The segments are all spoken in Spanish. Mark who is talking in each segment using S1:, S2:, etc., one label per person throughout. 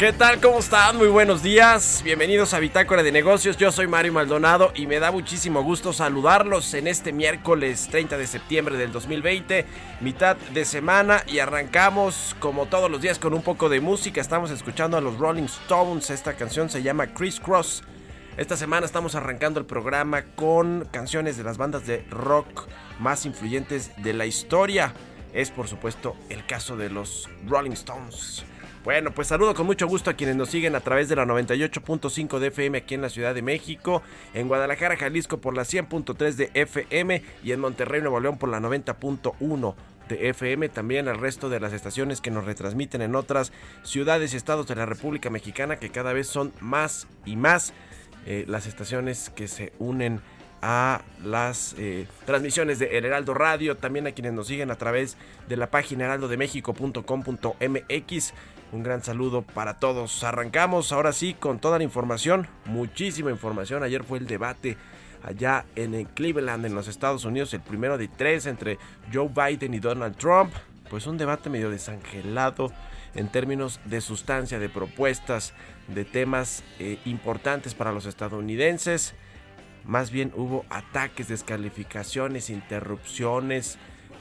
S1: ¿Qué tal? ¿Cómo están? Muy buenos días. Bienvenidos a Bitácora de Negocios. Yo soy Mario Maldonado y me da muchísimo gusto saludarlos en este miércoles 30 de septiembre del 2020, mitad de semana y arrancamos como todos los días con un poco de música. Estamos escuchando a los Rolling Stones. Esta canción se llama Criss Cross. Esta semana estamos arrancando el programa con canciones de las bandas de rock más influyentes de la historia. Es por supuesto el caso de los Rolling Stones. Bueno, pues saludo con mucho gusto a quienes nos siguen a través de la 98.5 de FM aquí en la Ciudad de México, en Guadalajara, Jalisco por la 100.3 de FM y en Monterrey, Nuevo León por la 90.1 de FM, también al resto de las estaciones que nos retransmiten en otras ciudades y estados de la República Mexicana, que cada vez son más y más eh, las estaciones que se unen a las eh, transmisiones de El Heraldo Radio, también a quienes nos siguen a través de la página heraldodemexico.com.mx. Un gran saludo para todos. Arrancamos ahora sí con toda la información, muchísima información. Ayer fue el debate allá en Cleveland, en los Estados Unidos, el primero de tres entre Joe Biden y Donald Trump. Pues un debate medio desangelado en términos de sustancia, de propuestas, de temas eh, importantes para los estadounidenses. Más bien hubo ataques, descalificaciones, interrupciones,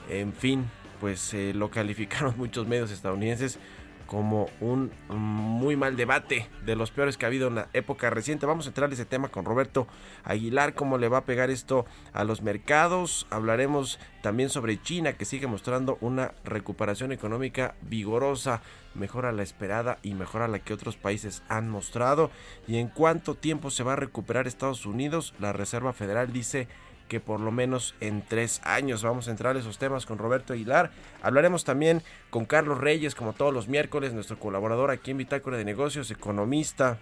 S1: en fin, pues eh, lo calificaron muchos medios estadounidenses como un muy mal debate de los peores que ha habido en la época reciente. Vamos a entrar en ese tema con Roberto Aguilar, cómo le va a pegar esto a los mercados. Hablaremos también sobre China, que sigue mostrando una recuperación económica vigorosa, mejor a la esperada y mejor a la que otros países han mostrado. Y en cuánto tiempo se va a recuperar Estados Unidos, la Reserva Federal dice que por lo menos en tres años. Vamos a entrar a esos temas con Roberto Aguilar. Hablaremos también con Carlos Reyes, como todos los miércoles, nuestro colaborador aquí en Bitácora de Negocios, economista,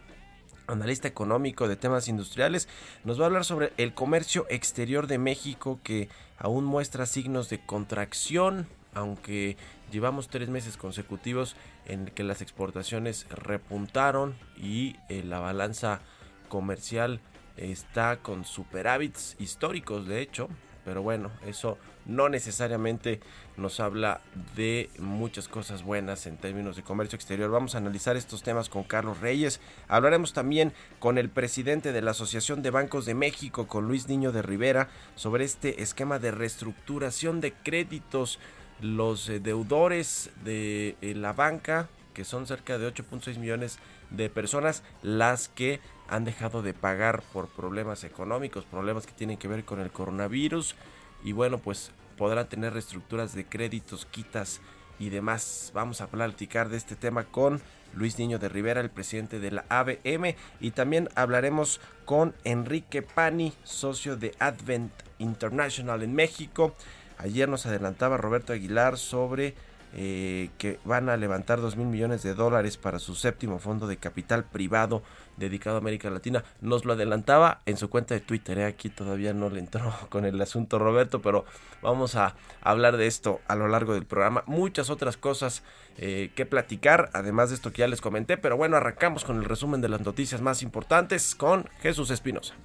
S1: analista económico de temas industriales, nos va a hablar sobre el comercio exterior de México que aún muestra signos de contracción, aunque llevamos tres meses consecutivos en que las exportaciones repuntaron y eh, la balanza comercial está con superávits históricos, de hecho, pero bueno, eso no necesariamente nos habla de muchas cosas buenas en términos de comercio exterior. Vamos a analizar estos temas con Carlos Reyes. Hablaremos también con el presidente de la Asociación de Bancos de México, con Luis Niño de Rivera, sobre este esquema de reestructuración de créditos. Los eh, deudores de eh, la banca, que son cerca de 8.6 millones de personas, las que han dejado de pagar por problemas económicos, problemas que tienen que ver con el coronavirus y bueno, pues podrán tener reestructuras de créditos, quitas y demás. Vamos a platicar de este tema con Luis Niño de Rivera, el presidente de la ABM, y también hablaremos con Enrique Pani, socio de Advent International en México. Ayer nos adelantaba Roberto Aguilar sobre eh, que van a levantar 2 mil millones de dólares para su séptimo fondo de capital privado dedicado a América Latina. Nos lo adelantaba en su cuenta de Twitter. ¿eh? Aquí todavía no le entró con el asunto Roberto, pero vamos a hablar de esto a lo largo del programa. Muchas otras cosas eh, que platicar, además de esto que ya les comenté. Pero bueno, arrancamos con el resumen de las noticias más importantes con Jesús Espinosa.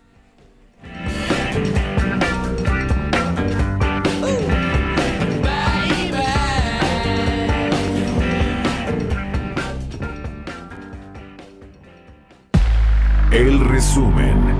S2: Resumen.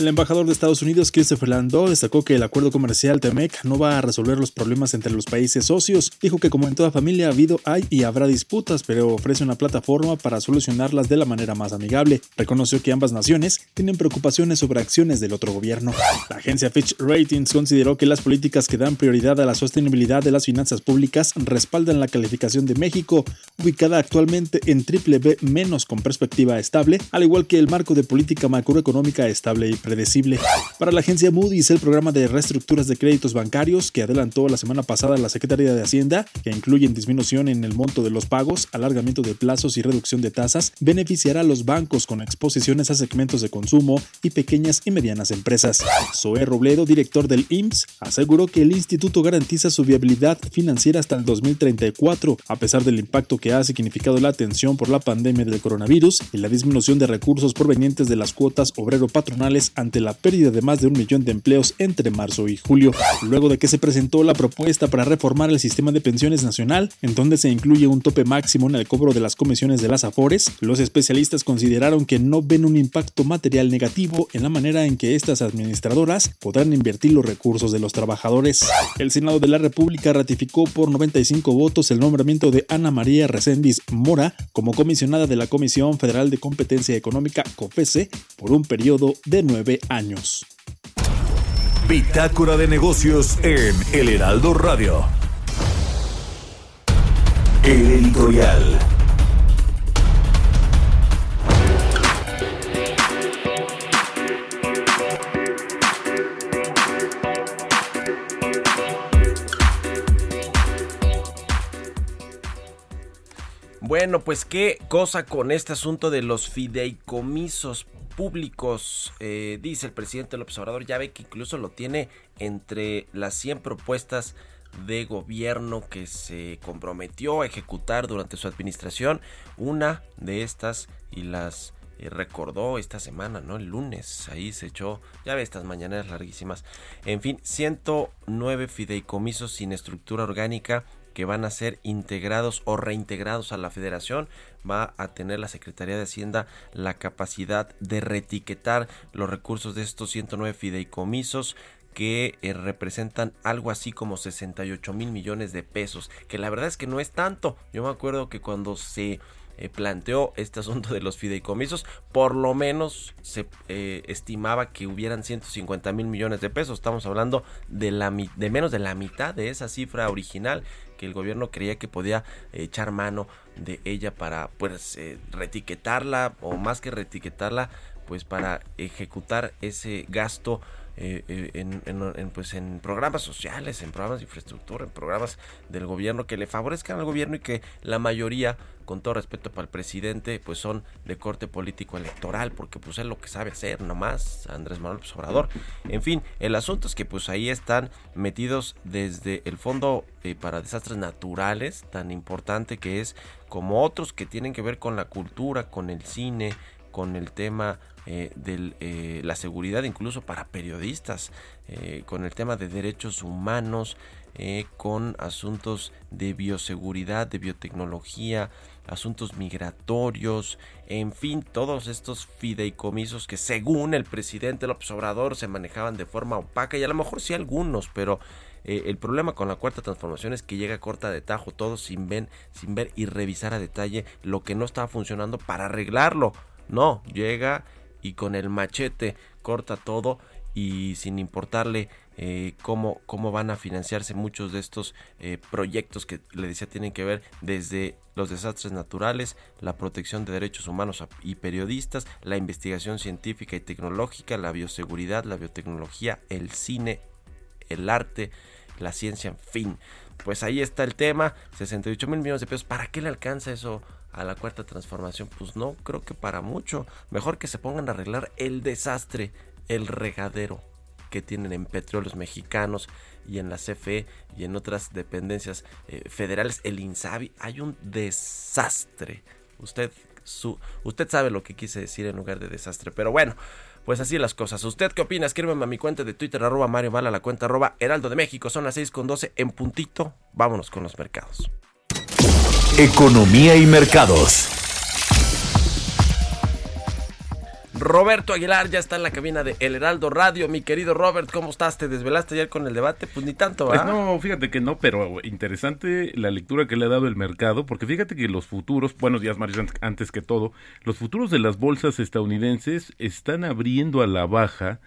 S3: El embajador de Estados Unidos, Christopher Landau, destacó que el acuerdo comercial TEMEC no va a resolver los problemas entre los países socios. Dijo que como en toda familia ha habido, hay y habrá disputas, pero ofrece una plataforma para solucionarlas de la manera más amigable. Reconoció que ambas naciones tienen preocupaciones sobre acciones del otro gobierno. La agencia Fitch Ratings consideró que las políticas que dan prioridad a la sostenibilidad de las finanzas públicas respaldan la calificación de México, ubicada actualmente en triple B menos con perspectiva estable, al igual que el marco de política macroeconómica estable y predecible. Para la agencia Moody's, el programa de reestructuras de créditos bancarios que adelantó la semana pasada la Secretaría de Hacienda, que incluyen disminución en el monto de los pagos, alargamiento de plazos y reducción de tasas, beneficiará a los bancos con exposiciones a segmentos de consumo y pequeñas y medianas empresas. Zoe Robledo, director del IMSS, aseguró que el instituto garantiza su viabilidad financiera hasta el 2034, a pesar del impacto que ha significado la atención por la pandemia del coronavirus y la disminución de recursos provenientes de las cuotas obrero-patronales ante la pérdida de más de un millón de empleos entre marzo y julio, luego de que se presentó la propuesta para reformar el sistema de pensiones nacional, en donde se incluye un tope máximo en el cobro de las comisiones de las AFORES, los especialistas consideraron que no ven un impacto material negativo en la manera en que estas administradoras podrán invertir los recursos de los trabajadores. El Senado de la República ratificó por 95 votos el nombramiento de Ana María Recendis Mora como comisionada de la Comisión Federal de Competencia Económica COFESE por un periodo de nueve años.
S2: Bitácora de negocios en El Heraldo Radio. El editorial.
S1: Bueno, pues qué cosa con este asunto de los fideicomisos públicos, eh, dice el presidente López Obrador, ya ve que incluso lo tiene entre las 100 propuestas de gobierno que se comprometió a ejecutar durante su administración. Una de estas y las eh, recordó esta semana, ¿no? El lunes, ahí se echó, ya ve estas mañanas larguísimas. En fin, 109 fideicomisos sin estructura orgánica que van a ser integrados o reintegrados a la federación. Va a tener la Secretaría de Hacienda la capacidad de retiquetar los recursos de estos 109 fideicomisos que eh, representan algo así como 68 mil millones de pesos, que la verdad es que no es tanto. Yo me acuerdo que cuando se eh, planteó este asunto de los fideicomisos, por lo menos se eh, estimaba que hubieran 150 mil millones de pesos. Estamos hablando de, la, de menos de la mitad de esa cifra original que el gobierno creía que podía echar mano de ella para pues eh, retiquetarla o más que retiquetarla pues para ejecutar ese gasto eh, eh, en, pues en programas sociales, en programas de infraestructura, en programas del gobierno que le favorezcan al gobierno y que la mayoría, con todo respeto para el presidente, pues son de corte político electoral, porque pues es lo que sabe hacer nomás Andrés Manuel López. En fin, el asunto es que pues ahí están metidos desde el Fondo eh, para Desastres Naturales, tan importante que es, como otros que tienen que ver con la cultura, con el cine, con el tema eh, de eh, la seguridad incluso para periodistas, eh, con el tema de derechos humanos, con asuntos de bioseguridad, de biotecnología, asuntos migratorios, en fin, todos estos fideicomisos que según el presidente López Obrador se manejaban de forma opaca y a lo mejor sí algunos, pero el problema con la cuarta transformación es que llega corta de tajo todo sin ver, sin ver y revisar a detalle lo que no estaba funcionando para arreglarlo. No, llega y con el machete corta todo y sin importarle eh, cómo, cómo van a financiarse muchos de estos eh, proyectos que le decía tienen que ver desde los desastres naturales, la protección de derechos humanos y periodistas, la investigación científica y tecnológica, la bioseguridad, la biotecnología, el cine, el arte, la ciencia, en fin. Pues ahí está el tema, 68 mil millones de pesos. ¿Para qué le alcanza eso a la cuarta transformación? Pues no, creo que para mucho. Mejor que se pongan a arreglar el desastre, el regadero que tienen en petróleos mexicanos y en la CFE y en otras dependencias eh, federales, el INSABI, hay un desastre. Usted, su, usted sabe lo que quise decir en lugar de desastre, pero bueno. Pues así las cosas. ¿Usted qué opina? Escríbeme a mi cuenta de Twitter, arroba Mario Mala, la cuenta arroba Heraldo de México. Son las 6 con 12 en puntito. Vámonos con los mercados.
S2: Economía y mercados.
S1: Roberto Aguilar ya está en la cabina de El Heraldo Radio. Mi querido Robert, ¿cómo estás? ¿Te desvelaste ayer con el debate? Pues ni tanto,
S4: ¿verdad? No, fíjate que no, pero interesante la lectura que le ha dado el mercado, porque fíjate que los futuros, buenos días Mario, antes que todo, los futuros de las bolsas estadounidenses están abriendo a la baja.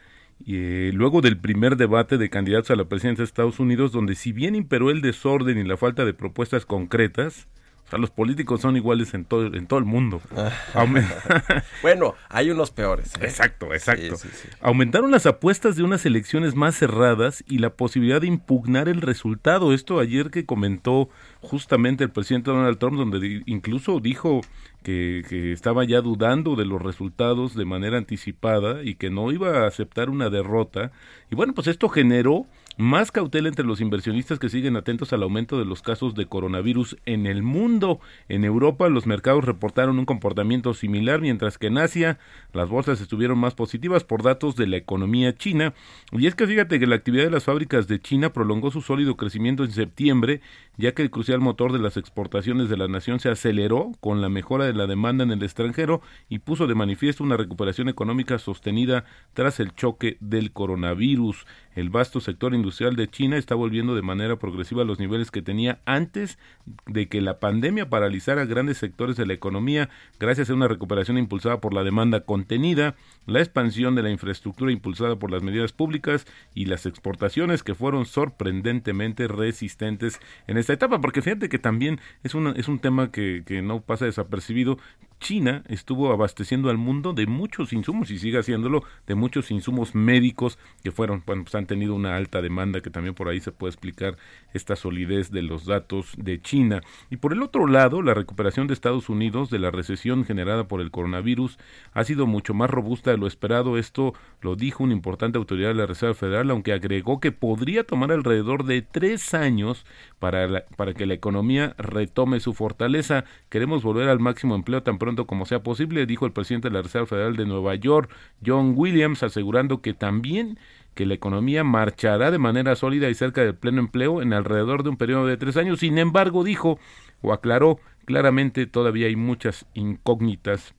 S4: Eh, luego del primer debate de candidatos a la presidencia de Estados Unidos, donde si bien imperó el desorden y la falta de propuestas concretas, los políticos son iguales en todo, en todo el mundo.
S1: Ah. bueno, hay unos peores.
S4: ¿eh? Exacto, exacto. Aumentaron las apuestas de unas elecciones más cerradas y la posibilidad de impugnar el resultado. Esto ayer que comentó justamente el presidente Donald Trump, donde incluso dijo que, que, estaba ya dudando de los resultados de manera anticipada y que no iba a aceptar una derrota. Y bueno, pues esto generó más cautela entre los inversionistas que siguen atentos al aumento de los casos de coronavirus en el mundo. En Europa los mercados reportaron un comportamiento similar, mientras que en Asia las bolsas estuvieron más positivas por datos de la economía china. Y es que fíjate que la actividad de las fábricas de China prolongó su sólido crecimiento en septiembre, ya que el crucial motor de las exportaciones de la nación se aceleró con la mejora de la demanda en el extranjero y puso de manifiesto una recuperación económica sostenida tras el choque del coronavirus. El vasto sector industrial de China está volviendo de manera progresiva a los niveles que tenía antes de que la pandemia paralizara grandes sectores de la economía gracias a una recuperación impulsada por la demanda contenida, la expansión de la infraestructura impulsada por las medidas públicas y las exportaciones que fueron sorprendentemente resistentes en esta etapa, porque fíjate que también es, una, es un tema que, que no pasa desapercibido. China estuvo abasteciendo al mundo de muchos insumos y sigue haciéndolo, de muchos insumos médicos que fueron, bueno, pues han tenido una alta demanda que también por ahí se puede explicar esta solidez de los datos de China. Y por el otro lado, la recuperación de Estados Unidos de la recesión generada por el coronavirus ha sido mucho más robusta de lo esperado. Esto lo dijo una importante autoridad de la Reserva Federal, aunque agregó que podría tomar alrededor de tres años para, para que la economía retome su fortaleza. Queremos volver al máximo empleo tan pronto como sea posible, dijo el presidente de la Reserva Federal de Nueva York, John Williams, asegurando que también que la economía marchará de manera sólida y cerca del pleno empleo en alrededor de un periodo de tres años. Sin embargo, dijo o aclaró claramente, todavía hay muchas incógnitas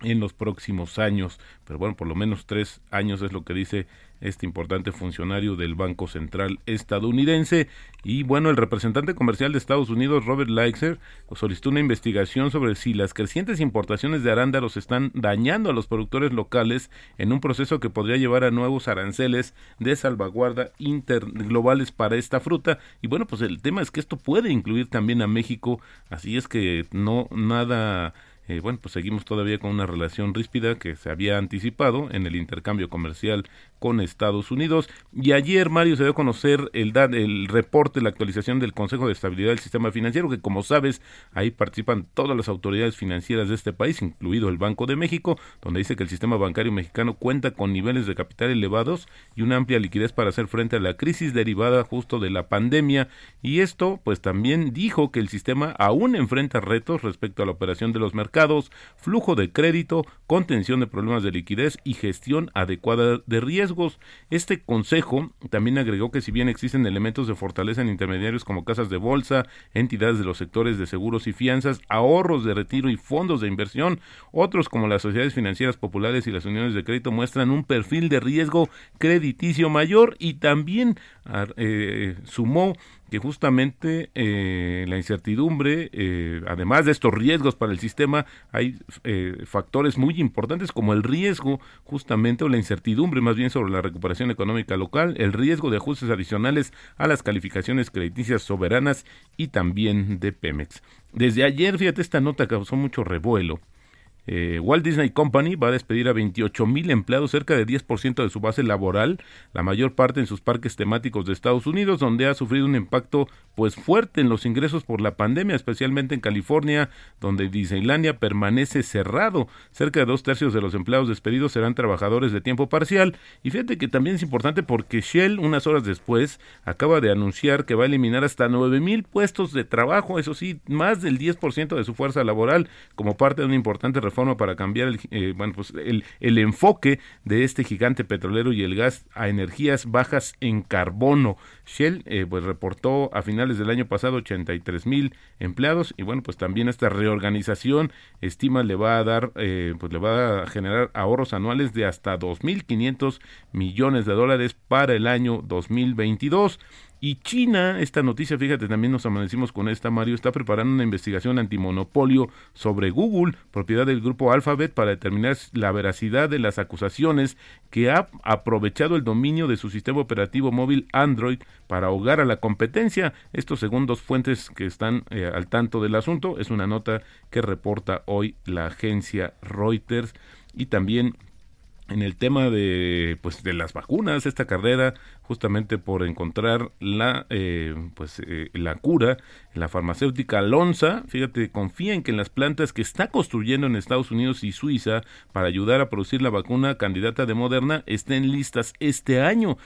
S4: en los próximos años, pero bueno, por lo menos tres años es lo que dice este importante funcionario del Banco Central estadounidense. Y bueno, el representante comercial de Estados Unidos, Robert Lighthizer, solicitó una investigación sobre si las crecientes importaciones de arándanos están dañando a los productores locales en un proceso que podría llevar a nuevos aranceles de salvaguarda interglobales para esta fruta. Y bueno, pues el tema es que esto puede incluir también a México, así es que no nada eh, bueno, pues seguimos todavía con una relación ríspida que se había anticipado en el intercambio comercial con Estados Unidos. Y ayer, Mario, se dio a conocer el, el reporte, la actualización del Consejo de Estabilidad del Sistema Financiero, que como sabes, ahí participan todas las autoridades financieras de este país, incluido el Banco de México, donde dice que el sistema bancario mexicano cuenta con niveles de capital elevados y una amplia liquidez para hacer frente a la crisis derivada justo de la pandemia. Y esto, pues también dijo que el sistema aún enfrenta retos respecto a la operación de los mercados flujo de crédito, contención de problemas de liquidez y gestión adecuada de riesgos. Este consejo también agregó que si bien existen elementos de fortaleza en intermediarios como casas de bolsa, entidades de los sectores de seguros y fianzas, ahorros de retiro y fondos de inversión, otros como las sociedades financieras populares y las uniones de crédito muestran un perfil de riesgo crediticio mayor y también ah, eh, sumó que justamente eh, la incertidumbre, eh, además de estos riesgos para el sistema, hay eh, factores muy importantes como el riesgo justamente o la incertidumbre más bien sobre la recuperación económica local, el riesgo de ajustes adicionales a las calificaciones crediticias soberanas y también de Pemex. Desde ayer, fíjate, esta nota causó mucho revuelo eh, Walt Disney Company va a despedir a 28 mil empleados, cerca de 10% de su base laboral, la mayor parte en sus parques temáticos de Estados Unidos, donde ha sufrido un impacto pues fuerte en los ingresos por la pandemia, especialmente en California, donde Disneylandia permanece cerrado. Cerca de dos tercios de los empleados despedidos serán trabajadores de tiempo parcial. Y fíjate que también es importante porque Shell, unas horas después, acaba de anunciar que va a eliminar hasta 9 mil puestos de trabajo, eso sí, más del 10% de su fuerza laboral, como parte de una importante reforma para cambiar el, eh, bueno, pues el, el enfoque de este gigante petrolero y el gas a energías bajas en carbono. Shell eh, pues reportó a finales del año pasado 83 mil empleados y bueno pues también esta reorganización estima le va a dar eh, pues le va a generar ahorros anuales de hasta 2.500 millones de dólares para el año 2022 y China, esta noticia, fíjate, también nos amanecimos con esta, Mario, está preparando una investigación antimonopolio sobre Google, propiedad del grupo Alphabet, para determinar la veracidad de las acusaciones que ha aprovechado el dominio de su sistema operativo móvil Android para ahogar a la competencia. Esto según dos fuentes que están eh, al tanto del asunto. Es una nota que reporta hoy la agencia Reuters y también en el tema de pues de las vacunas esta carrera justamente por encontrar la eh, pues eh, la cura la farmacéutica Lonza. Fíjate confía en que en las plantas que está construyendo en Estados Unidos y Suiza para ayudar a producir la vacuna candidata de Moderna estén listas este año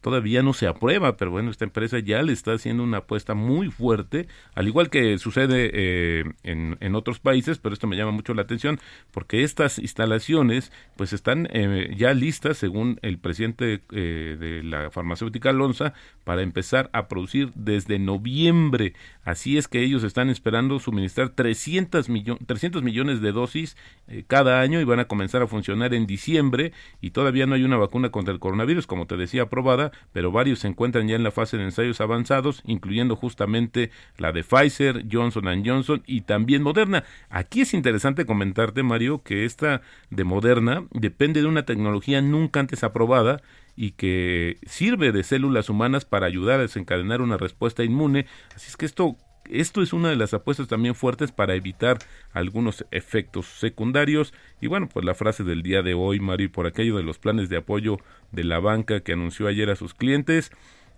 S4: todavía no se aprueba, pero bueno, esta empresa ya le está haciendo una apuesta muy fuerte, al igual que sucede eh, en, en, otros países, pero esto me llama mucho la atención porque estas instalaciones pues están eh, ya listas, según el presidente eh, de la farmacéutica Lonza, para empezar a producir desde noviembre. Así es que ellos están esperando suministrar 300, 300 millones de dosis cada año y van a comenzar a funcionar en diciembre y todavía no hay una vacuna contra el coronavirus, como te decía, aprobada pero varios se encuentran ya en la fase de ensayos avanzados, incluyendo justamente la de Pfizer, Johnson Johnson y también Moderna. Aquí es interesante comentarte, Mario, que esta de Moderna depende de una tecnología nunca antes aprobada y que sirve de células humanas para ayudar a desencadenar una respuesta inmune. Así es que esto esto es una de las apuestas también fuertes para evitar algunos efectos secundarios. Y bueno, pues la frase del día de hoy, Mario, por aquello de los planes de apoyo de la banca que anunció ayer a sus clientes,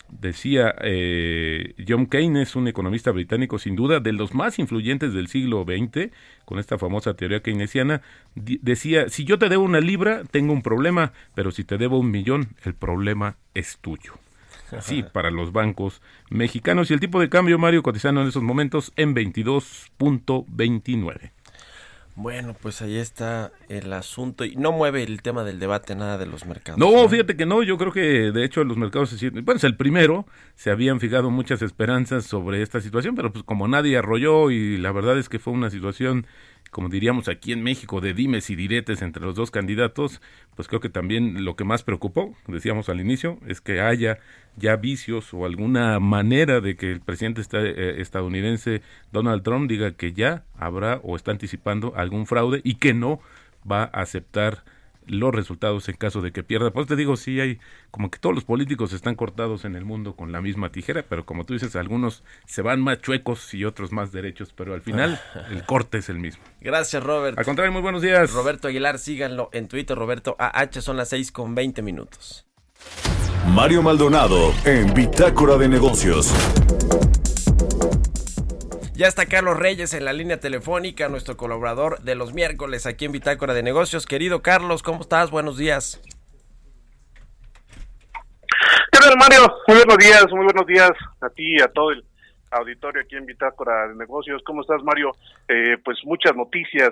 S4: decía eh, John Keynes, un economista británico sin duda de los más influyentes del siglo XX, con esta famosa teoría keynesiana, decía, si yo te debo una libra, tengo un problema, pero si te debo un millón, el problema es tuyo. Sí, para los bancos mexicanos. Y el tipo de cambio, Mario, cotizando en esos momentos en 22.29.
S1: Bueno, pues ahí está el asunto y no mueve el tema del debate nada de los mercados.
S4: No, fíjate que no, yo creo que de hecho los mercados se bueno, es el primero, se habían fijado muchas esperanzas sobre esta situación, pero pues como nadie arrolló y la verdad es que fue una situación como diríamos aquí en México, de dimes y diretes entre los dos candidatos, pues creo que también lo que más preocupó, decíamos al inicio, es que haya ya vicios o alguna manera de que el presidente eh, estadounidense Donald Trump diga que ya habrá o está anticipando algún fraude y que no va a aceptar los resultados en caso de que pierda. Pues te digo, sí hay como que todos los políticos están cortados en el mundo con la misma tijera, pero como tú dices, algunos se van más chuecos y otros más derechos, pero al final el corte es el mismo.
S1: Gracias, Robert.
S4: Al contrario, muy buenos días.
S1: Roberto Aguilar, síganlo en Twitter, Roberto AH, son las 6 con 20 minutos.
S2: Mario Maldonado en Bitácora de Negocios.
S1: Ya está Carlos Reyes en la línea telefónica, nuestro colaborador de los miércoles aquí en Bitácora de Negocios. Querido Carlos, ¿cómo estás? Buenos días.
S5: ¿Qué tal, Mario? Muy buenos días, muy buenos días a ti y a todo el auditorio aquí en Bitácora de Negocios. ¿Cómo estás, Mario? Eh, pues muchas noticias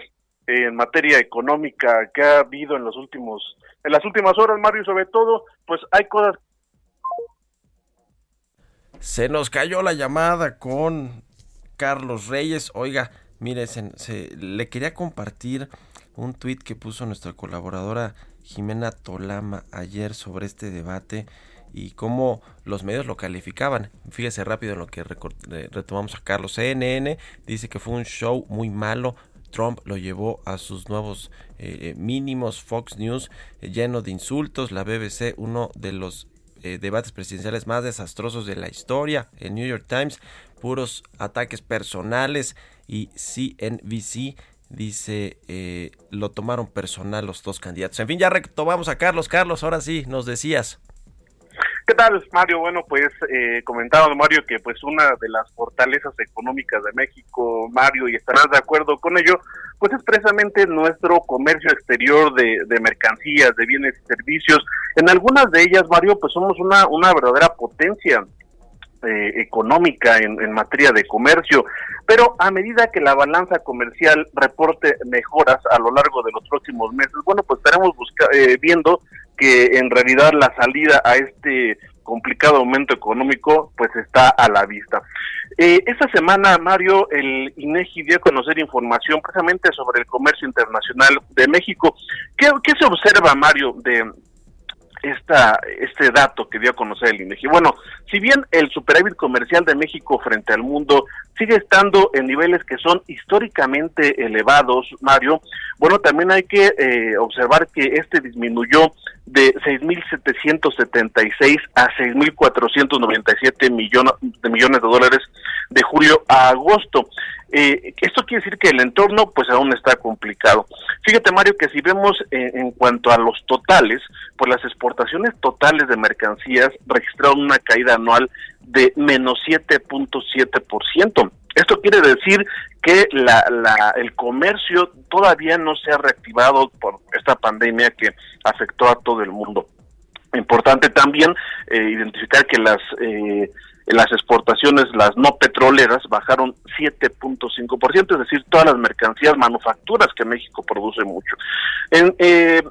S5: en materia económica que ha habido en los últimos, en las últimas horas, Mario, sobre todo, pues hay cosas.
S1: Se nos cayó la llamada con Carlos Reyes. Oiga, mire, se, le quería compartir un tuit que puso nuestra colaboradora Jimena Tolama ayer sobre este debate y cómo los medios lo calificaban. Fíjese rápido en lo que retomamos a Carlos. CNN dice que fue un show muy malo. Trump lo llevó a sus nuevos eh, eh, mínimos. Fox News eh, lleno de insultos. La BBC, uno de los debates presidenciales más desastrosos de la historia. El New York Times puros ataques personales y CNBC dice eh, lo tomaron personal los dos candidatos. En fin, ya retomamos a Carlos. Carlos, ahora sí, nos decías.
S5: ¿Qué tal, Mario? Bueno, pues eh, comentaba Mario que pues una de las fortalezas económicas de México, Mario, y estarás de acuerdo con ello, pues es precisamente nuestro comercio exterior de, de mercancías, de bienes y servicios. En algunas de ellas, Mario, pues somos una, una verdadera potencia eh, económica en, materia de comercio, pero a medida que la balanza comercial reporte mejoras a lo largo de los próximos meses, bueno, pues estaremos eh, viendo que en realidad la salida a este complicado aumento económico pues está a la vista. Eh, esta semana, Mario, el INEGI dio a conocer información precisamente sobre el comercio internacional de México. ¿Qué, qué se observa, Mario, de, esta, este dato que dio a conocer el INEGI. Bueno, si bien el superávit comercial de México frente al mundo sigue estando en niveles que son históricamente elevados, Mario, bueno, también hay que eh, observar que este disminuyó de 6.776 a 6.497 millones de millones de dólares de julio a agosto. Eh, esto quiere decir que el entorno pues aún está complicado. Fíjate Mario que si vemos eh, en cuanto a los totales, pues las exportaciones totales de mercancías registraron una caída anual de menos 7.7%. Esto quiere decir que la, el comercio todavía no se ha reactivado por esta pandemia que afectó a todo el mundo. Importante también eh, identificar que las eh, las exportaciones, las no petroleras, bajaron 7.5%, es decir, todas las mercancías, manufacturas que México produce mucho. En, eh,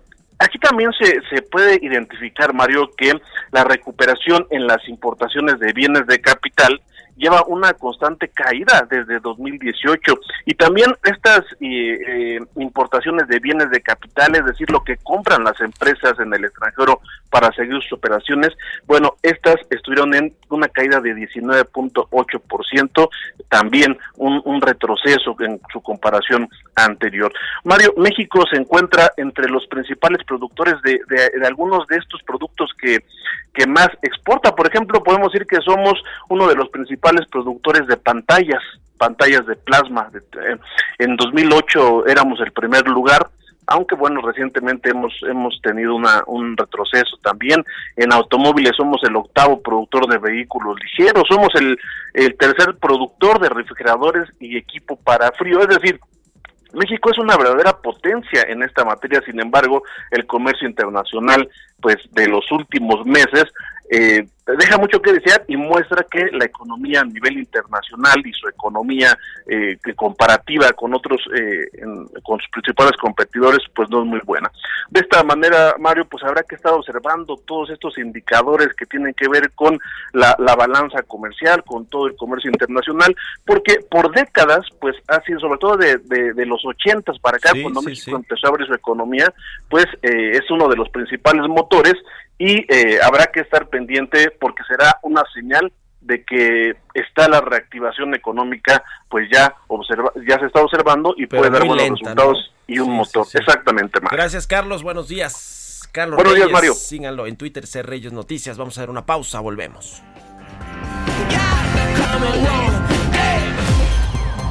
S5: Aquí también se, se puede identificar, Mario, que la recuperación en las importaciones de bienes de capital lleva una constante caída desde 2018 y también estas eh, eh, importaciones de bienes de capital, es decir, lo que compran las empresas en el extranjero para seguir sus operaciones, bueno, estas estuvieron en una caída de 19.8%, también un, retroceso en su comparación anterior. Mario, México se encuentra entre los principales productores de, de, algunos de estos productos que, que más exporta. Por ejemplo, podemos decir que somos uno de los principales productores de pantallas, pantallas de plasma. Eh, en 2008 éramos el primer lugar, aunque bueno, recientemente hemos, hemos tenido una, un retroceso también. En automóviles somos el octavo productor de vehículos ligeros, somos el, el tercer productor de refrigeradores y equipo para frío, es decir, México es una verdadera potencia en esta materia, sin embargo, el comercio internacional, pues de los últimos meses, eh, deja mucho que desear y muestra que la economía a nivel internacional y su economía eh, comparativa con otros, eh, con sus principales competidores, pues no es muy buena. De esta manera, Mario, pues habrá que estar observando todos estos indicadores que tienen que ver con la, balanza comercial, con todo el comercio internacional, porque por décadas, pues ha sido, sobre todo de, de, los ochentas para acá, cuando México empezó a abrir su economía, pues eh, es uno de los principales motores y eh, habrá que estar pendiente porque será una señal de que está la reactivación económica, pues ya observa, ya se está observando y puede dar buenos resultados y un motor. Exactamente,
S1: Mario. Gracias, Carlos. Buenos días. Carlos
S5: Buenos días, Mario.
S1: Síganlo en Twitter, C Reyes Noticias. Vamos a dar una pausa, volvemos.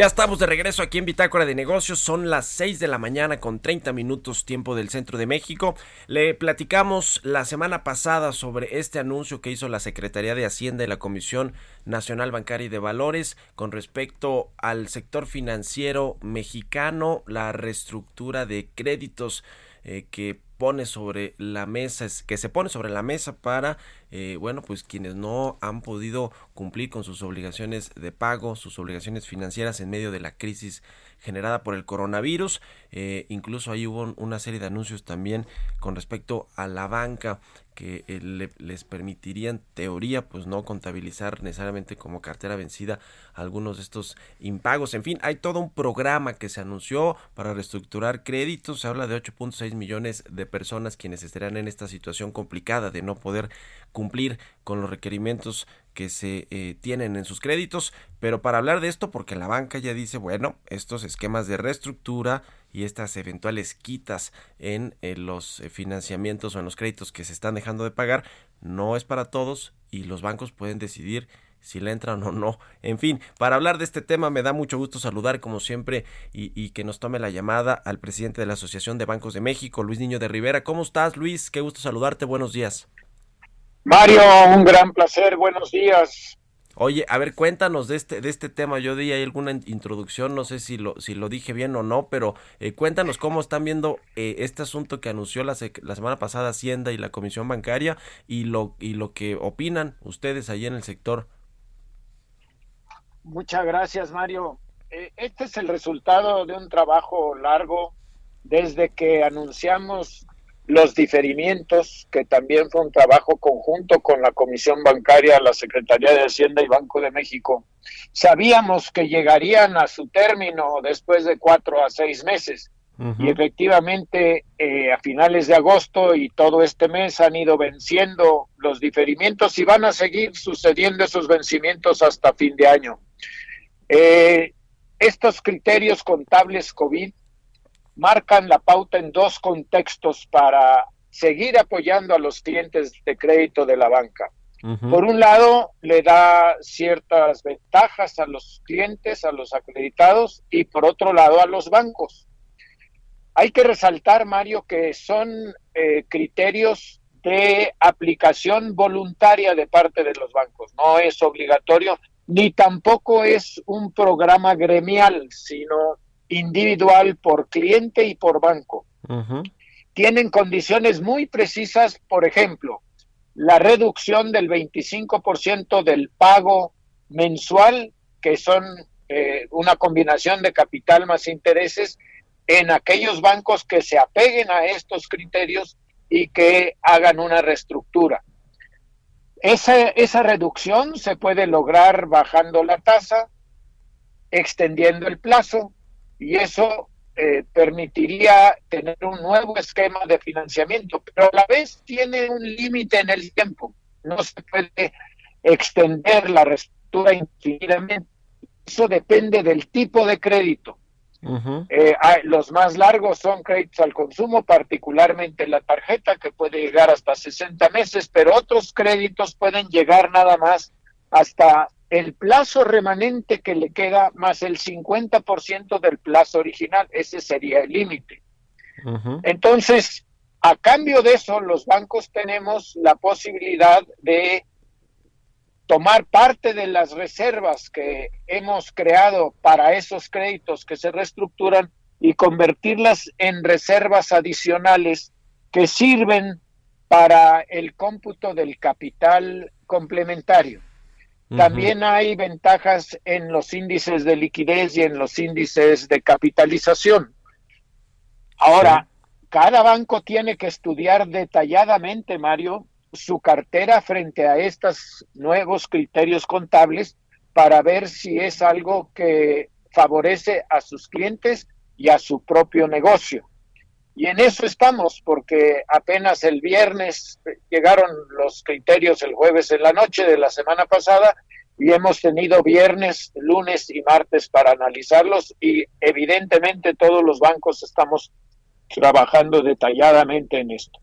S1: Ya estamos de regreso aquí en Bitácora de Negocios. Son las 6 de la mañana con 30 minutos tiempo del centro de México. Le platicamos la semana pasada sobre este anuncio que hizo la Secretaría de Hacienda y la Comisión Nacional Bancaria y de Valores con respecto al sector financiero mexicano, la reestructura de créditos eh, que pone sobre la mesa, que se pone sobre la mesa para, eh, bueno, pues quienes no han podido cumplir con sus obligaciones de pago, sus obligaciones financieras en medio de la crisis generada por el coronavirus. Eh, incluso ahí hubo una serie de anuncios también con respecto a la banca que eh, les permitirían, teoría, pues no contabilizar necesariamente como cartera vencida algunos de estos impagos. En fin, hay todo un programa que se anunció para reestructurar créditos. Se habla de 8.6 millones de personas quienes estarán en esta situación complicada de no poder cumplir con los requerimientos que se eh, tienen en sus créditos. Pero para hablar de esto, porque la banca ya dice, bueno, estos esquemas de reestructura y estas eventuales quitas en, eh, los eh, financiamientos o en los créditos que se están dejando de pagar no es para todos y los bancos pueden decidir si le entran o no. En fin, para hablar de este tema me da mucho gusto saludar como siempre y, y, que nos tome la llamada al presidente de la Asociación de Bancos de México, Luis Niño de Rivera. ¿Cómo estás, Luis? Qué gusto saludarte. Buenos días.
S6: Mario, un gran placer. Buenos días.
S1: Oye, a ver, cuéntanos de este, de este tema. Yo di ahí alguna introducción, no sé si lo, si lo dije bien o no, pero eh, cuéntanos cómo están viendo eh, este asunto que anunció la, la, semana pasada Hacienda y la Comisión Bancaria y lo, y lo que opinan ustedes ahí en el sector.
S6: Muchas gracias, Mario. Eh, este es el resultado de un trabajo largo desde que anunciamos los diferimientos, que también fue un trabajo conjunto con la Comisión Bancaria, la Secretaría de Hacienda y Banco de México. Sabíamos que llegarían a su término después de cuatro a seis meses. Y efectivamente, eh, a finales de agosto y todo este mes han ido venciendo los diferimientos y van a seguir sucediendo esos vencimientos hasta fin de año. Eh, estos criterios contables COVID marcan la pauta en dos contextos para seguir apoyando a los clientes de crédito de la banca. Por un lado, le da ciertas ventajas a los clientes, a los acreditados, y por otro lado, a los bancos. Hay que resaltar, Mario, que son eh, criterios de aplicación voluntaria de parte de los bancos. No es obligatorio, ni tampoco es un programa gremial, sino individual por cliente y por banco. Tienen condiciones muy precisas, por ejemplo, la reducción del 25% del pago mensual, que son eh, una combinación de capital más intereses, en aquellos bancos que se apeguen a estos criterios y que hagan una reestructura. Esa, esa reducción se puede lograr bajando la tasa, extendiendo el plazo, y eso eh, permitiría tener un nuevo esquema de financiamiento, pero a la vez tiene un límite en el tiempo. No se puede extender la reestructura infinitamente. Eso depende del tipo de crédito. Eh, los más largos son créditos al consumo, particularmente la tarjeta, que puede llegar hasta 60 meses, pero otros créditos pueden llegar nada más hasta el plazo remanente que le queda más el 50% del plazo original, ese sería el límite. Entonces, a cambio de eso, los bancos tenemos la posibilidad de tomar parte de las reservas que hemos creado para esos créditos que se reestructuran y convertirlas en reservas adicionales que sirven para el cómputo del capital complementario. También hay ventajas en los índices de liquidez y en los índices de capitalización. Ahora, cada banco tiene que estudiar detalladamente, Mario, su cartera frente a estos nuevos criterios contables para ver si es algo que favorece a sus clientes y a su propio negocio. Y en eso estamos, porque apenas el viernes llegaron los criterios el jueves en la noche de la semana pasada y hemos tenido viernes, lunes y martes para analizarlos y evidentemente todos los bancos estamos trabajando detalladamente en esto.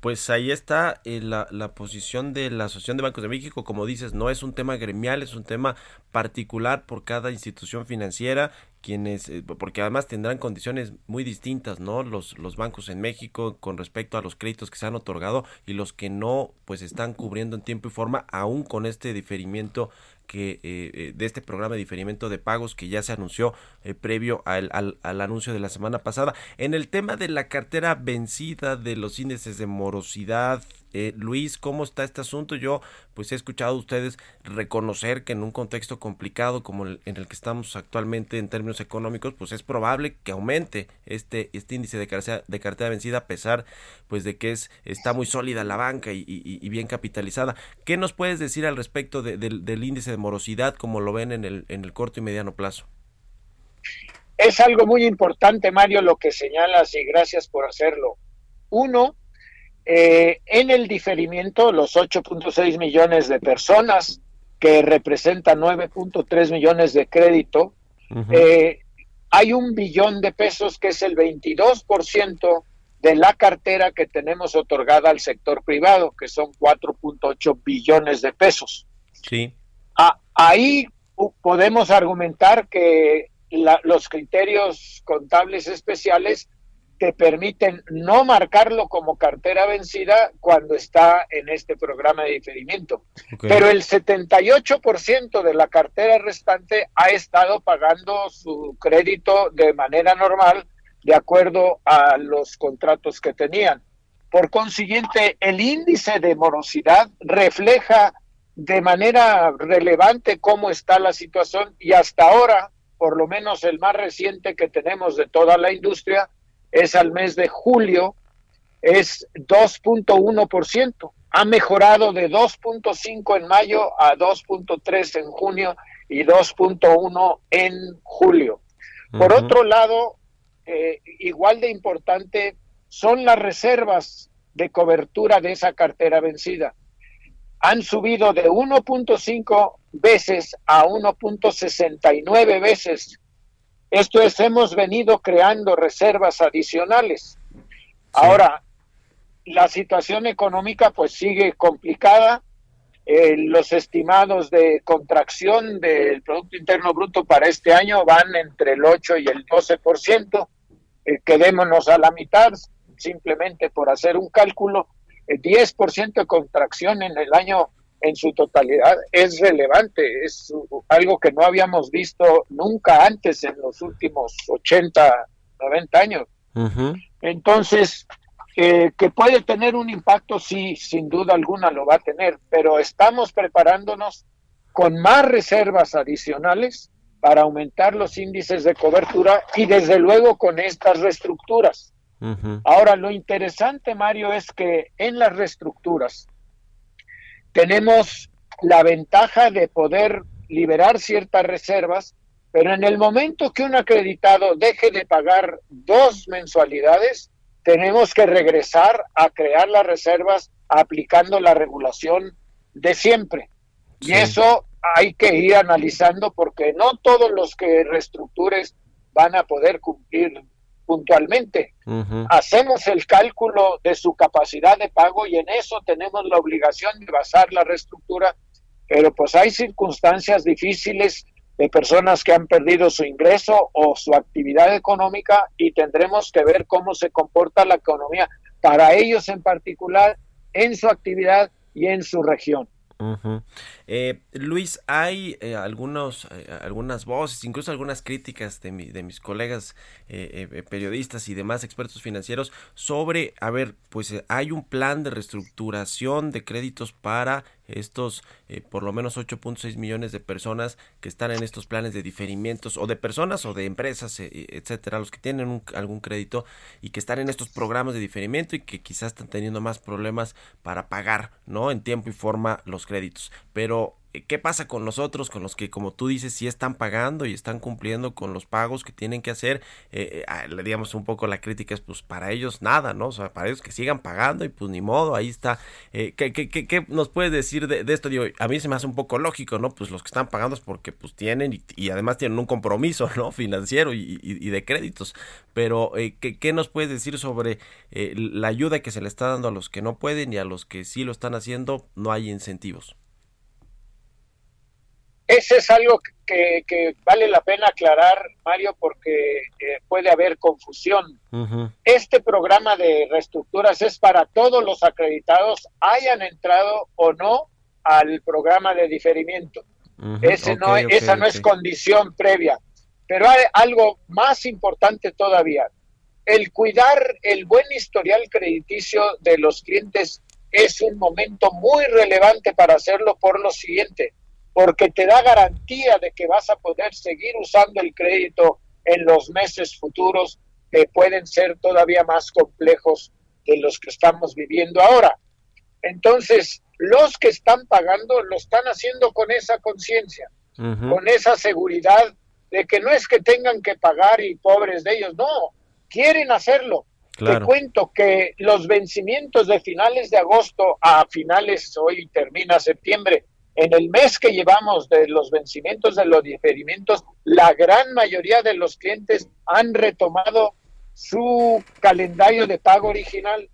S1: Pues ahí está eh, la, la, posición de la Asociación de Bancos de México. Como dices, no es un tema gremial, es un tema particular por cada institución financiera, quienes, eh, porque además tendrán condiciones muy distintas, ¿no? Los, los bancos en México con respecto a los créditos que se han otorgado y los que no, pues están cubriendo en tiempo y forma, aún con este diferimiento que eh, eh, de este programa de diferimiento de pagos que ya se anunció eh, previo al, al, anuncio de la semana pasada. En el tema de la cartera vencida de los índices de morosidad, Luis, ¿cómo está este asunto? Yo pues he escuchado a ustedes reconocer que en un contexto complicado como el, en el que estamos actualmente en términos económicos, pues es probable que aumente este, este índice de cartera, de vencida a pesar pues de que es, está muy sólida la banca y, y, bien capitalizada. ¿Qué nos puedes decir al respecto del índice de morosidad como lo ven en el, en el corto y mediano plazo?
S6: Es algo muy importante, Mario, lo que señalas y gracias por hacerlo. Uno, eh, en el diferimiento, los 8.6 millones de personas que representan 9.3 millones de crédito, eh, hay un billón de pesos que es el 22% de la cartera que tenemos otorgada al sector privado, que son 4.8 billones de pesos.
S1: Sí.
S6: ahí podemos argumentar que los criterios contables especiales te permiten no marcarlo como cartera vencida cuando está en este programa de diferimiento. Pero el 78% de la cartera restante ha estado pagando su crédito de manera normal de acuerdo a los contratos que tenían. Por consiguiente, el índice de morosidad refleja de manera relevante cómo está la situación y hasta ahora, por lo menos el más reciente que tenemos de toda la industria, es al mes de julio, es 2.1%. Ha mejorado de 2.5 en mayo a 2.3 en junio y 2.1 en julio. Por otro lado, eh, igual de importante son las reservas de cobertura de esa cartera vencida. Han subido de 1.5 veces a 1.69 veces esto es, hemos venido creando reservas adicionales. Ahora, la situación económica pues sigue complicada. Eh, los estimados de contracción del Producto Interno Bruto para este año van entre el 8 y el 12%. Eh, quedémonos a la mitad, simplemente por hacer un cálculo. El 10% de contracción en el año en su totalidad es relevante, es algo que no habíamos visto nunca antes en los últimos 80, 90 años. Entonces, eh, que puede tener un impacto, sí, sin duda alguna lo va a tener, pero estamos preparándonos con más reservas adicionales para aumentar los índices de cobertura y desde luego con estas reestructuras. Ahora, lo interesante, Mario, es que en las reestructuras, tenemos la ventaja de poder liberar ciertas reservas, pero en el momento que un acreditado deje de pagar dos mensualidades, tenemos que regresar a crear las reservas aplicando la regulación de siempre. Y eso hay que ir analizando porque no todos los que reestructures van a poder cumplir puntualmente. Hacemos el cálculo de su capacidad de pago y en eso tenemos la obligación de basar la reestructura, pero pues hay circunstancias difíciles de personas que han perdido su ingreso o su actividad económica y tendremos que ver cómo se comporta la economía para ellos en particular, en su actividad y en su región.
S1: Eh, Luis, hay eh, algunos, eh, algunas voces, incluso algunas críticas de, mis colegas periodistas y demás expertos financieros sobre, a ver, pues hay un plan de reestructuración de créditos para estos por lo menos 8.6 millones de personas que están en estos planes de diferimientos o de personas o de empresas, etcétera, los que tienen algún crédito y que están en estos programas de diferimiento y que quizás están teniendo más problemas para pagar, ¿no? En tiempo y forma los créditos. Pero eh, ¿qué pasa con los otros, con los que, como tú dices, sí están pagando y están cumpliendo con los pagos que tienen que hacer? Eh, eh ah, digamos un poco la crítica es, pues para ellos nada, ¿no? O sea, para ellos que sigan pagando y pues ni modo, ahí está. Eh, ¿qué, qué, qué, nos puedes decir de, esto? Digo, a mí se me hace un poco lógico, ¿no? Pues los que están pagando es porque pues tienen y, además tienen un compromiso, ¿no? Financiero y, y, de créditos. Pero, ¿qué, ¿qué, nos puedes decir sobre la ayuda que se le está dando a los que no pueden y a los que sí lo están haciendo? No hay incentivos.
S6: Ese es algo que, vale la pena aclarar, Mario, porque eh, puede haber confusión. Este programa de reestructuras es para todos los acreditados, hayan entrado o no al programa de diferimiento. Ese no, esa no es condición previa. Pero hay algo más importante todavía. El cuidar el buen historial crediticio de los clientes es un momento muy relevante para hacerlo por lo siguiente porque te da garantía de que vas a poder seguir usando el crédito en los meses futuros que pueden ser todavía más complejos de los que estamos viviendo ahora. Entonces, los que están pagando lo están haciendo con esa conciencia, con esa seguridad de que no es que tengan que pagar y pobres de ellos, no, quieren hacerlo. Te cuento que los vencimientos de finales de agosto a finales, hoy termina septiembre, en el mes que llevamos de los vencimientos de los diferimientos, la gran mayoría de los clientes han retomado su calendario de pago original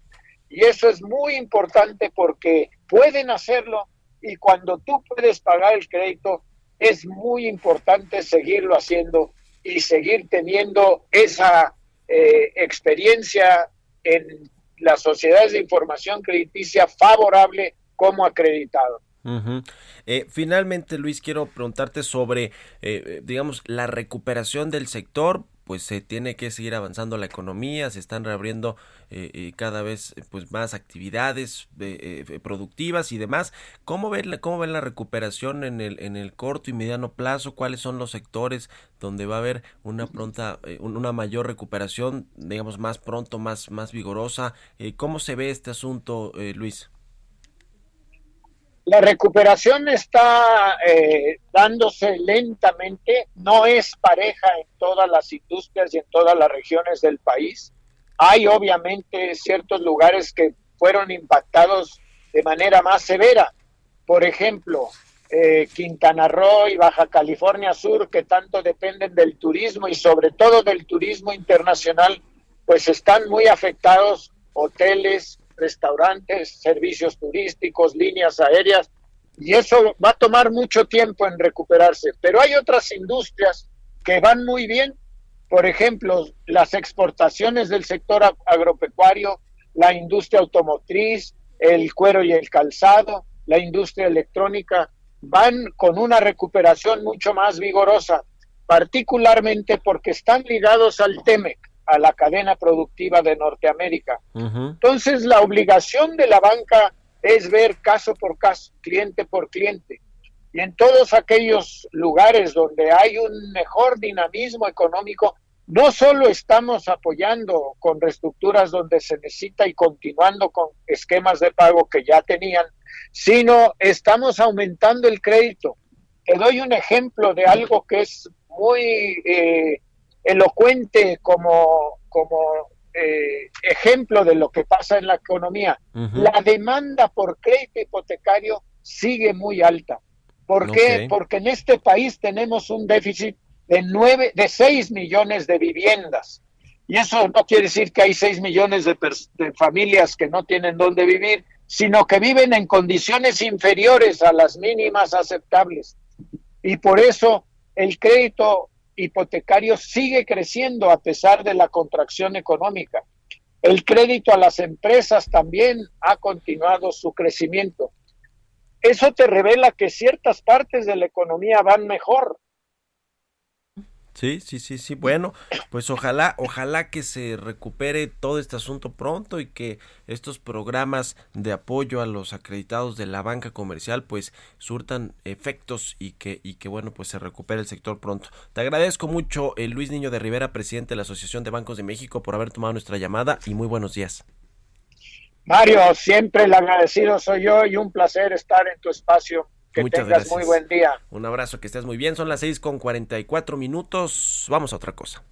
S6: y eso es muy importante porque pueden hacerlo y cuando tú puedes pagar el crédito, es muy importante seguirlo haciendo y seguir teniendo esa eh, experiencia en las sociedades de información crediticia favorable como acreditado.
S1: Eh, finalmente, Luis, quiero preguntarte sobre, eh, eh, digamos, la recuperación del sector. Pues se tiene que seguir avanzando la economía, se están reabriendo cada vez pues más actividades productivas y demás. ¿Cómo ven, cómo ven la recuperación en el, en el corto y mediano plazo? ¿Cuáles son los sectores donde va a haber una pronta, una mayor recuperación, digamos, más pronto, más, más vigorosa? ¿Cómo se ve este asunto, Luis?
S6: La recuperación está eh, dándose lentamente, no es pareja en todas las industrias y en todas las regiones del país. Hay obviamente ciertos lugares que fueron impactados de manera más severa. Por ejemplo, eh, Quintana Roo y Baja California Sur, que tanto dependen del turismo y sobre todo del turismo internacional, pues están muy afectados hoteles, restaurantes, servicios turísticos, líneas aéreas, y eso va a tomar mucho tiempo en recuperarse. Pero hay otras industrias que van muy bien, por ejemplo, las exportaciones del sector agropecuario, la industria automotriz, el cuero y el calzado, la industria electrónica, van con una recuperación mucho más vigorosa, particularmente porque están ligados al TEMEC a la cadena productiva de Norteamérica. Entonces, la obligación de la banca es ver caso por caso, cliente por cliente. Y en todos aquellos lugares donde hay un mejor dinamismo económico, no solo estamos apoyando con reestructuras donde se necesita y continuando con esquemas de pago que ya tenían, sino estamos aumentando el crédito. Te doy un ejemplo de algo que es muy eh, elocuente como, como eh, ejemplo de lo que pasa en la economía. La demanda por crédito hipotecario sigue muy alta. ¿Por qué? Porque en este país tenemos un déficit de nueve, de 6 millones de viviendas. Y eso no quiere decir que hay 6 millones de, de familias que no tienen dónde vivir, sino que viven en condiciones inferiores a las mínimas aceptables. Y por eso el crédito hipotecario sigue creciendo a pesar de la contracción económica. El crédito a las empresas también ha continuado su crecimiento. Eso te revela que ciertas partes de la economía van mejor,
S1: Sí, sí, sí, sí. Bueno, pues ojalá, ojalá que se recupere todo este asunto pronto y que estos programas de apoyo a los acreditados de la banca comercial pues surtan efectos y que, y que bueno, pues se recupere el sector pronto. Te agradezco mucho, eh, Luis Niño de Rivera, presidente de la Asociación de Bancos de México, por haber tomado nuestra llamada y muy buenos días.
S6: Mario, siempre el agradecido soy yo y un placer estar en tu espacio. Que Muchas tengas gracias. muy buen día.
S1: Un abrazo, que estés muy bien. Son las 6 con 44 minutos. Vamos a otra cosa.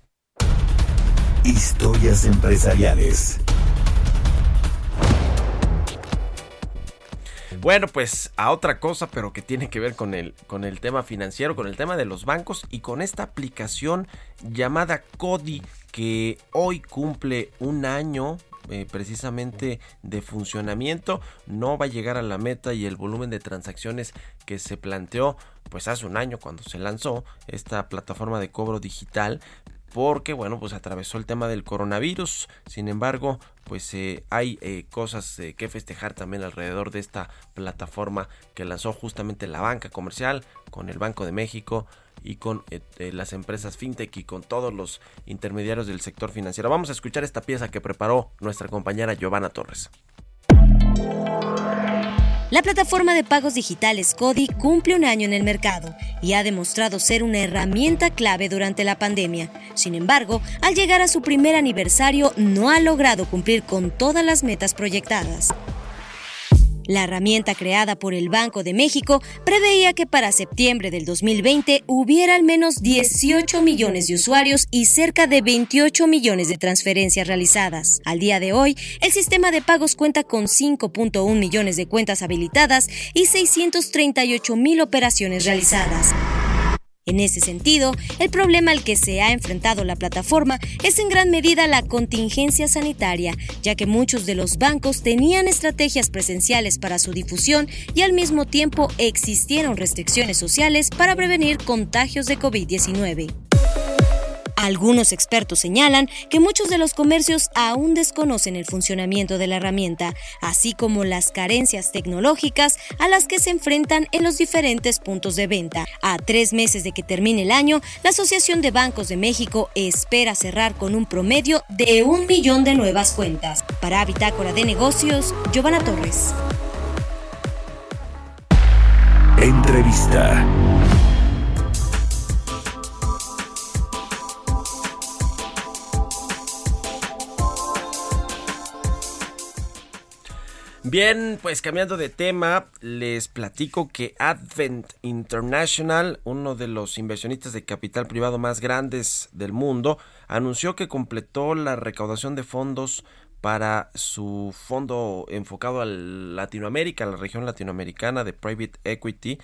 S2: Historias empresariales.
S1: Bueno, pues a otra cosa, pero que tiene que ver con el, con el tema financiero, con el tema de los bancos y con esta aplicación llamada Cody que hoy cumple un año eh, precisamente de funcionamiento no va a llegar a la meta y el volumen de transacciones que se planteó pues hace un año cuando se lanzó esta plataforma de cobro digital porque bueno pues atravesó el tema del coronavirus. Sin embargo pues eh, hay eh, cosas que festejar también alrededor de esta plataforma que lanzó justamente la banca comercial con el Banco de México y con eh, las empresas fintech y con todos los intermediarios del sector financiero. Vamos a escuchar esta pieza que preparó nuestra compañera Giovanna Torres.
S7: La plataforma de pagos digitales Cody cumple un año en el mercado y ha demostrado ser una herramienta clave durante la pandemia. Sin embargo, al llegar a su primer aniversario no ha logrado cumplir con todas las metas proyectadas. La herramienta creada por el Banco de México preveía que para septiembre del 2020 hubiera al menos 18 millones de usuarios y cerca de 28 millones de transferencias realizadas. Al día de hoy, el sistema de pagos cuenta con 5.1 millones de cuentas habilitadas y 638 mil operaciones realizadas. En ese sentido, el problema al que se ha enfrentado la plataforma es en gran medida la contingencia sanitaria, ya que muchos de los bancos tenían estrategias presenciales para su difusión y al mismo tiempo existieron restricciones sociales para prevenir contagios de COVID-19. Algunos expertos señalan que muchos de los comercios aún desconocen el funcionamiento de la herramienta, así como las carencias tecnológicas a las que se enfrentan en los diferentes puntos de venta. A tres meses de que termine el año, la Asociación de Bancos de México espera cerrar con un promedio de un millón de nuevas cuentas. Para Bitácora de Negocios, Giovanna Torres.
S2: Entrevista.
S1: Bien, pues cambiando de tema, les platico que Advent International, uno de los inversionistas de capital privado más grandes del mundo, anunció que completó la recaudación de fondos para su fondo enfocado a Latinoamérica, a la región latinoamericana de Private Equity.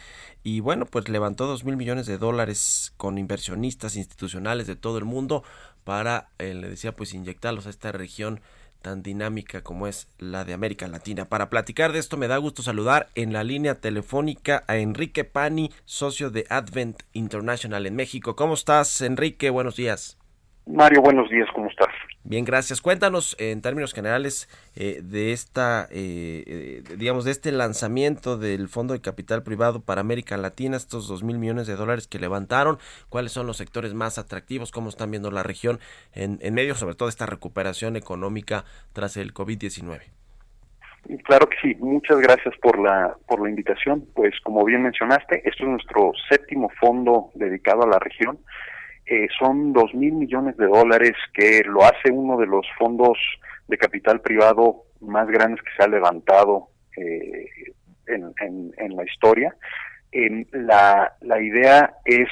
S1: Y bueno, pues levantó dos mil millones de dólares con inversionistas institucionales de todo el mundo para, eh, le decía, pues inyectarlos a esta región tan dinámica como es la de América Latina. Para platicar de esto me da gusto saludar en la línea telefónica a Enrique Pani, socio de Advent International en México. ¿Cómo estás, Enrique? Buenos días.
S8: Mario, buenos días, ¿cómo estás?
S1: Bien, gracias. Cuéntanos en términos generales eh, de esta, eh, eh, digamos, de este lanzamiento del Fondo de Capital Privado para América Latina, estos dos mil millones de dólares que levantaron, cuáles son los sectores más atractivos, cómo están viendo la región en, en medio, sobre todo, de esta recuperación económica tras el COVID-19.
S8: Claro que sí, muchas gracias por la, por la invitación. Pues como bien mencionaste, esto es nuestro séptimo fondo dedicado a la región eh, son dos mil millones de dólares que lo hace uno de los fondos de capital privado más grandes que se ha levantado eh, en, en, la historia. la, la idea es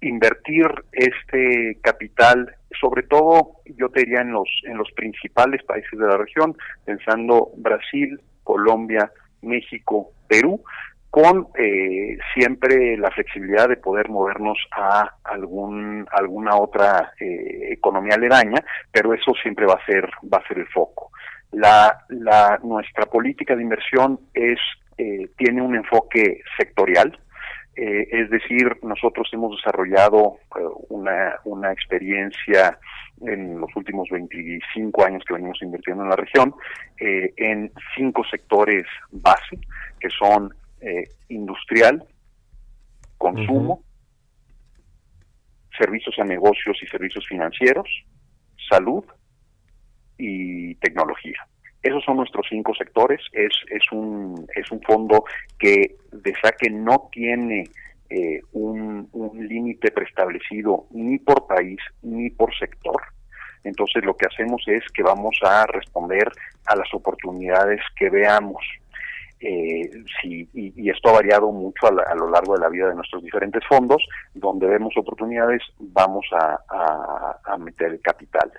S8: invertir este capital, sobre todo yo te diría en los, en los principales países de la región, pensando Brasil, Colombia, México, Perú, con eh, siempre la flexibilidad de poder movernos a algún alguna otra eh, economía aledaña, pero eso siempre va a ser va a ser el foco. La, la nuestra política de inversión es eh, tiene un enfoque sectorial, es decir, nosotros hemos desarrollado una, una experiencia en los últimos 25 años que venimos invirtiendo en la región en cinco sectores base, que son eh, industrial, consumo, servicios a negocios y servicios financieros, salud y tecnología. Esos son nuestros cinco sectores. Es, es, un, es un fondo que de saque no tiene eh, un, un límite preestablecido ni por país ni por sector. Entonces lo que hacemos es que vamos a responder a las oportunidades que veamos eh, sí, y, esto ha variado mucho a, lo largo de la vida de nuestros diferentes fondos. Donde vemos oportunidades, vamos a, meter el capital.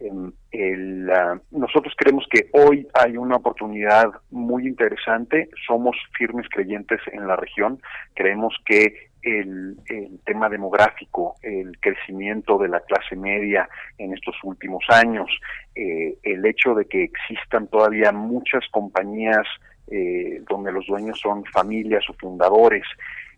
S8: ah, nosotros creemos que hoy hay una oportunidad muy interesante. Somos firmes creyentes en la región. Creemos que el, tema demográfico, el crecimiento de la clase media en estos últimos años, eh, el hecho de que existan todavía muchas compañías eh, donde los dueños son familias o fundadores,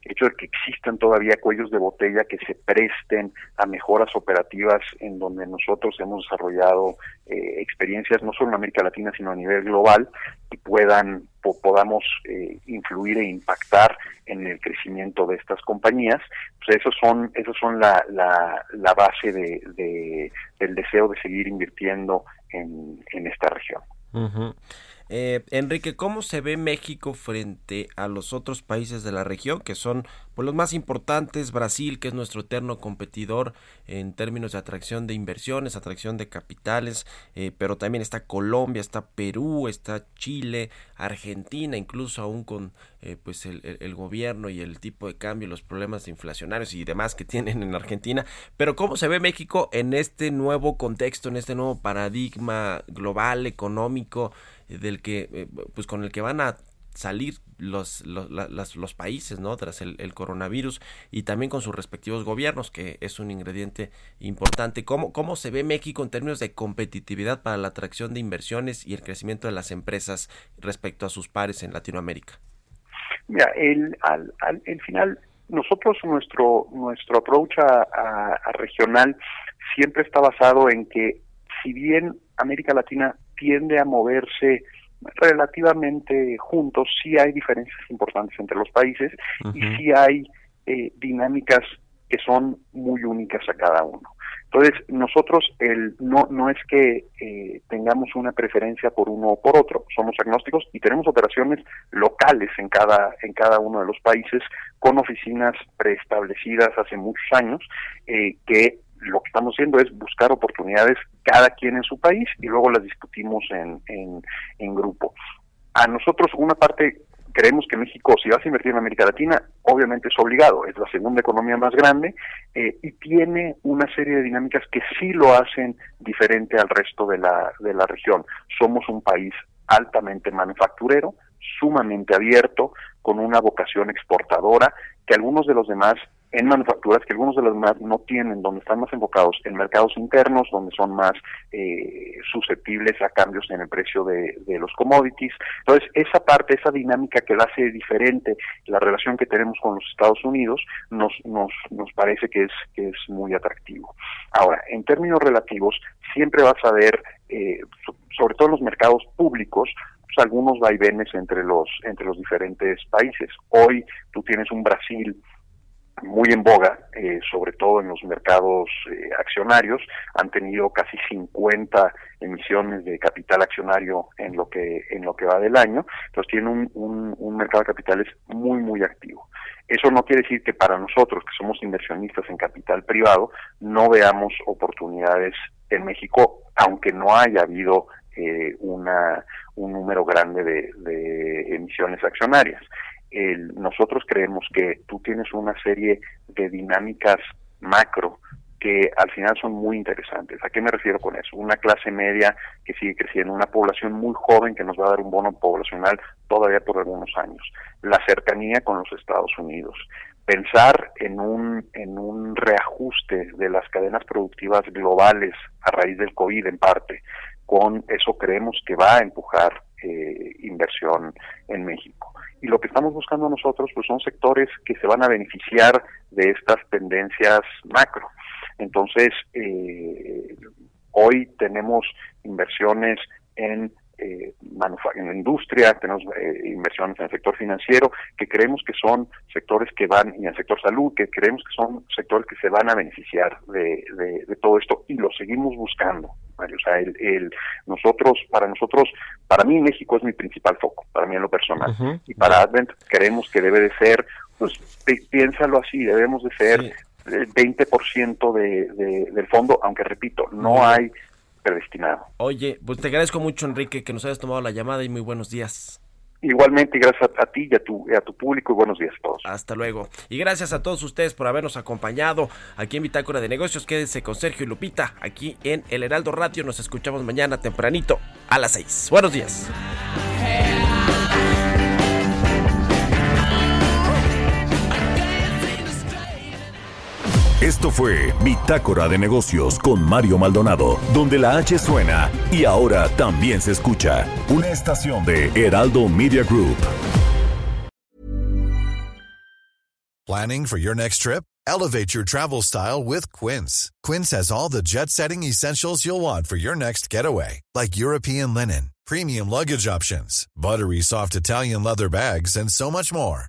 S8: el hecho de que existan todavía cuellos de botella que se presten a mejoras operativas en donde nosotros hemos desarrollado eh, experiencias no solo en América Latina sino a nivel global y puedan podamos eh, influir e impactar en el crecimiento de estas compañías. Pues esos son esos son la, la, base de, del deseo de seguir invirtiendo en, en esta región.
S1: Eh, Enrique, ¿cómo se ve México frente a los otros países de la región que son pues, los más importantes? Brasil, que es nuestro eterno competidor en términos de atracción de inversiones, atracción de capitales, eh, pero también está Colombia, está Perú, está Chile, Argentina, incluso aún con eh, pues el, el, gobierno y el tipo de cambio, los problemas inflacionarios y demás que tienen en Argentina. Pero ¿cómo se ve México en este nuevo contexto, en este nuevo paradigma global, económico? Del que, eh, pues con el que van a salir los, los, los países, ¿no? Tras el, coronavirus y también con sus respectivos gobiernos, que es un ingrediente importante. ¿Cómo, ¿Cómo se ve México en términos de competitividad para la atracción de inversiones y el crecimiento de las empresas respecto a sus pares en Latinoamérica?
S8: Mira, el, al, al el final, nosotros nuestro nuestro approach a, regional siempre está basado en que si bien América Latina tiende a moverse relativamente juntos, sí hay diferencias importantes entre los países y sí hay eh, dinámicas que son muy únicas a cada uno. Entonces, nosotros el, no, no es que eh, tengamos una preferencia por uno o por otro, somos agnósticos y tenemos operaciones locales en cada, en cada uno de los países con oficinas preestablecidas hace muchos años eh, que lo que estamos haciendo es buscar oportunidades cada quien en su país y luego las discutimos en, en, grupo. A nosotros una parte creemos que México, si vas a invertir en América Latina, obviamente es obligado, es la segunda economía más grande eh, y tiene una serie de dinámicas que sí lo hacen diferente al resto de la, de la región. Somos un país altamente manufacturero, sumamente abierto, con una vocación exportadora, que algunos de los demás en manufacturas que algunos de los demás no tienen, donde están más enfocados en mercados internos, donde son más eh, susceptibles a cambios en el precio de, los commodities. Entonces, esa parte, esa dinámica que la hace diferente la relación que tenemos con los Estados Unidos, nos, nos, nos parece que es, que es muy atractivo. Ahora, en términos relativos, siempre vas a ver, eh, sobre todo en los mercados públicos, pues, algunos vaivenes entre los, entre los diferentes países. Hoy tú tienes un Brasil muy en boga, eh, sobre todo en los mercados eh, accionarios, han tenido casi 50 emisiones de capital accionario en lo que en lo que va del año, entonces tienen un, un, mercado de capitales muy muy activo. Eso no quiere decir que para nosotros, que somos inversionistas en capital privado, no veamos oportunidades en México, aunque no haya habido eh, una, un número grande de, de emisiones accionarias nosotros creemos que tú tienes una serie de dinámicas macro que al final son muy interesantes. ¿A qué me refiero con eso? Una clase media que sigue creciendo, una población muy joven que nos va a dar un bono poblacional todavía por algunos años, la cercanía con los Estados Unidos, pensar en un, en un reajuste de las cadenas productivas globales a raíz del COVID en parte, con eso creemos que va a empujar eh, inversión en México y lo que estamos buscando nosotros pues son sectores que se van a beneficiar de estas tendencias macro. Entonces, eh, hoy tenemos inversiones en eh, en industria, tenemos eh, inversiones en el sector financiero, que creemos que son sectores que van, y en el sector salud, que creemos que son sectores que se van a beneficiar de, de, todo esto y lo seguimos buscando. O sea, el, nosotros, para nosotros, para mí México es mi principal foco, para mí en lo personal. Y para Advent creemos que debe de ser, pues piénsalo así, debemos de ser el 20% de, de, del fondo, aunque repito, no hay predestinado.
S1: Oye, pues te agradezco mucho Enrique que nos hayas tomado la llamada y muy buenos días.
S8: Igualmente, gracias a, ti y a, tu, a tu público y buenos días a todos.
S1: Hasta luego. Y gracias a todos ustedes por habernos acompañado aquí en Bitácora de Negocios. Quédense con Sergio y Lupita aquí en El Heraldo Radio. Nos escuchamos mañana tempranito a las 6. Buenos días.
S2: Esto fue Bitácora de Negocios con Mario Maldonado, donde la H suena y ahora también se escucha. Una estación de Heraldo Media Group.
S9: Planning for your next trip? Elevate your travel style with Quince. Quince has all the jet setting essentials you'll want for your next getaway, like European linen, premium luggage options, buttery soft Italian leather bags, and so much more.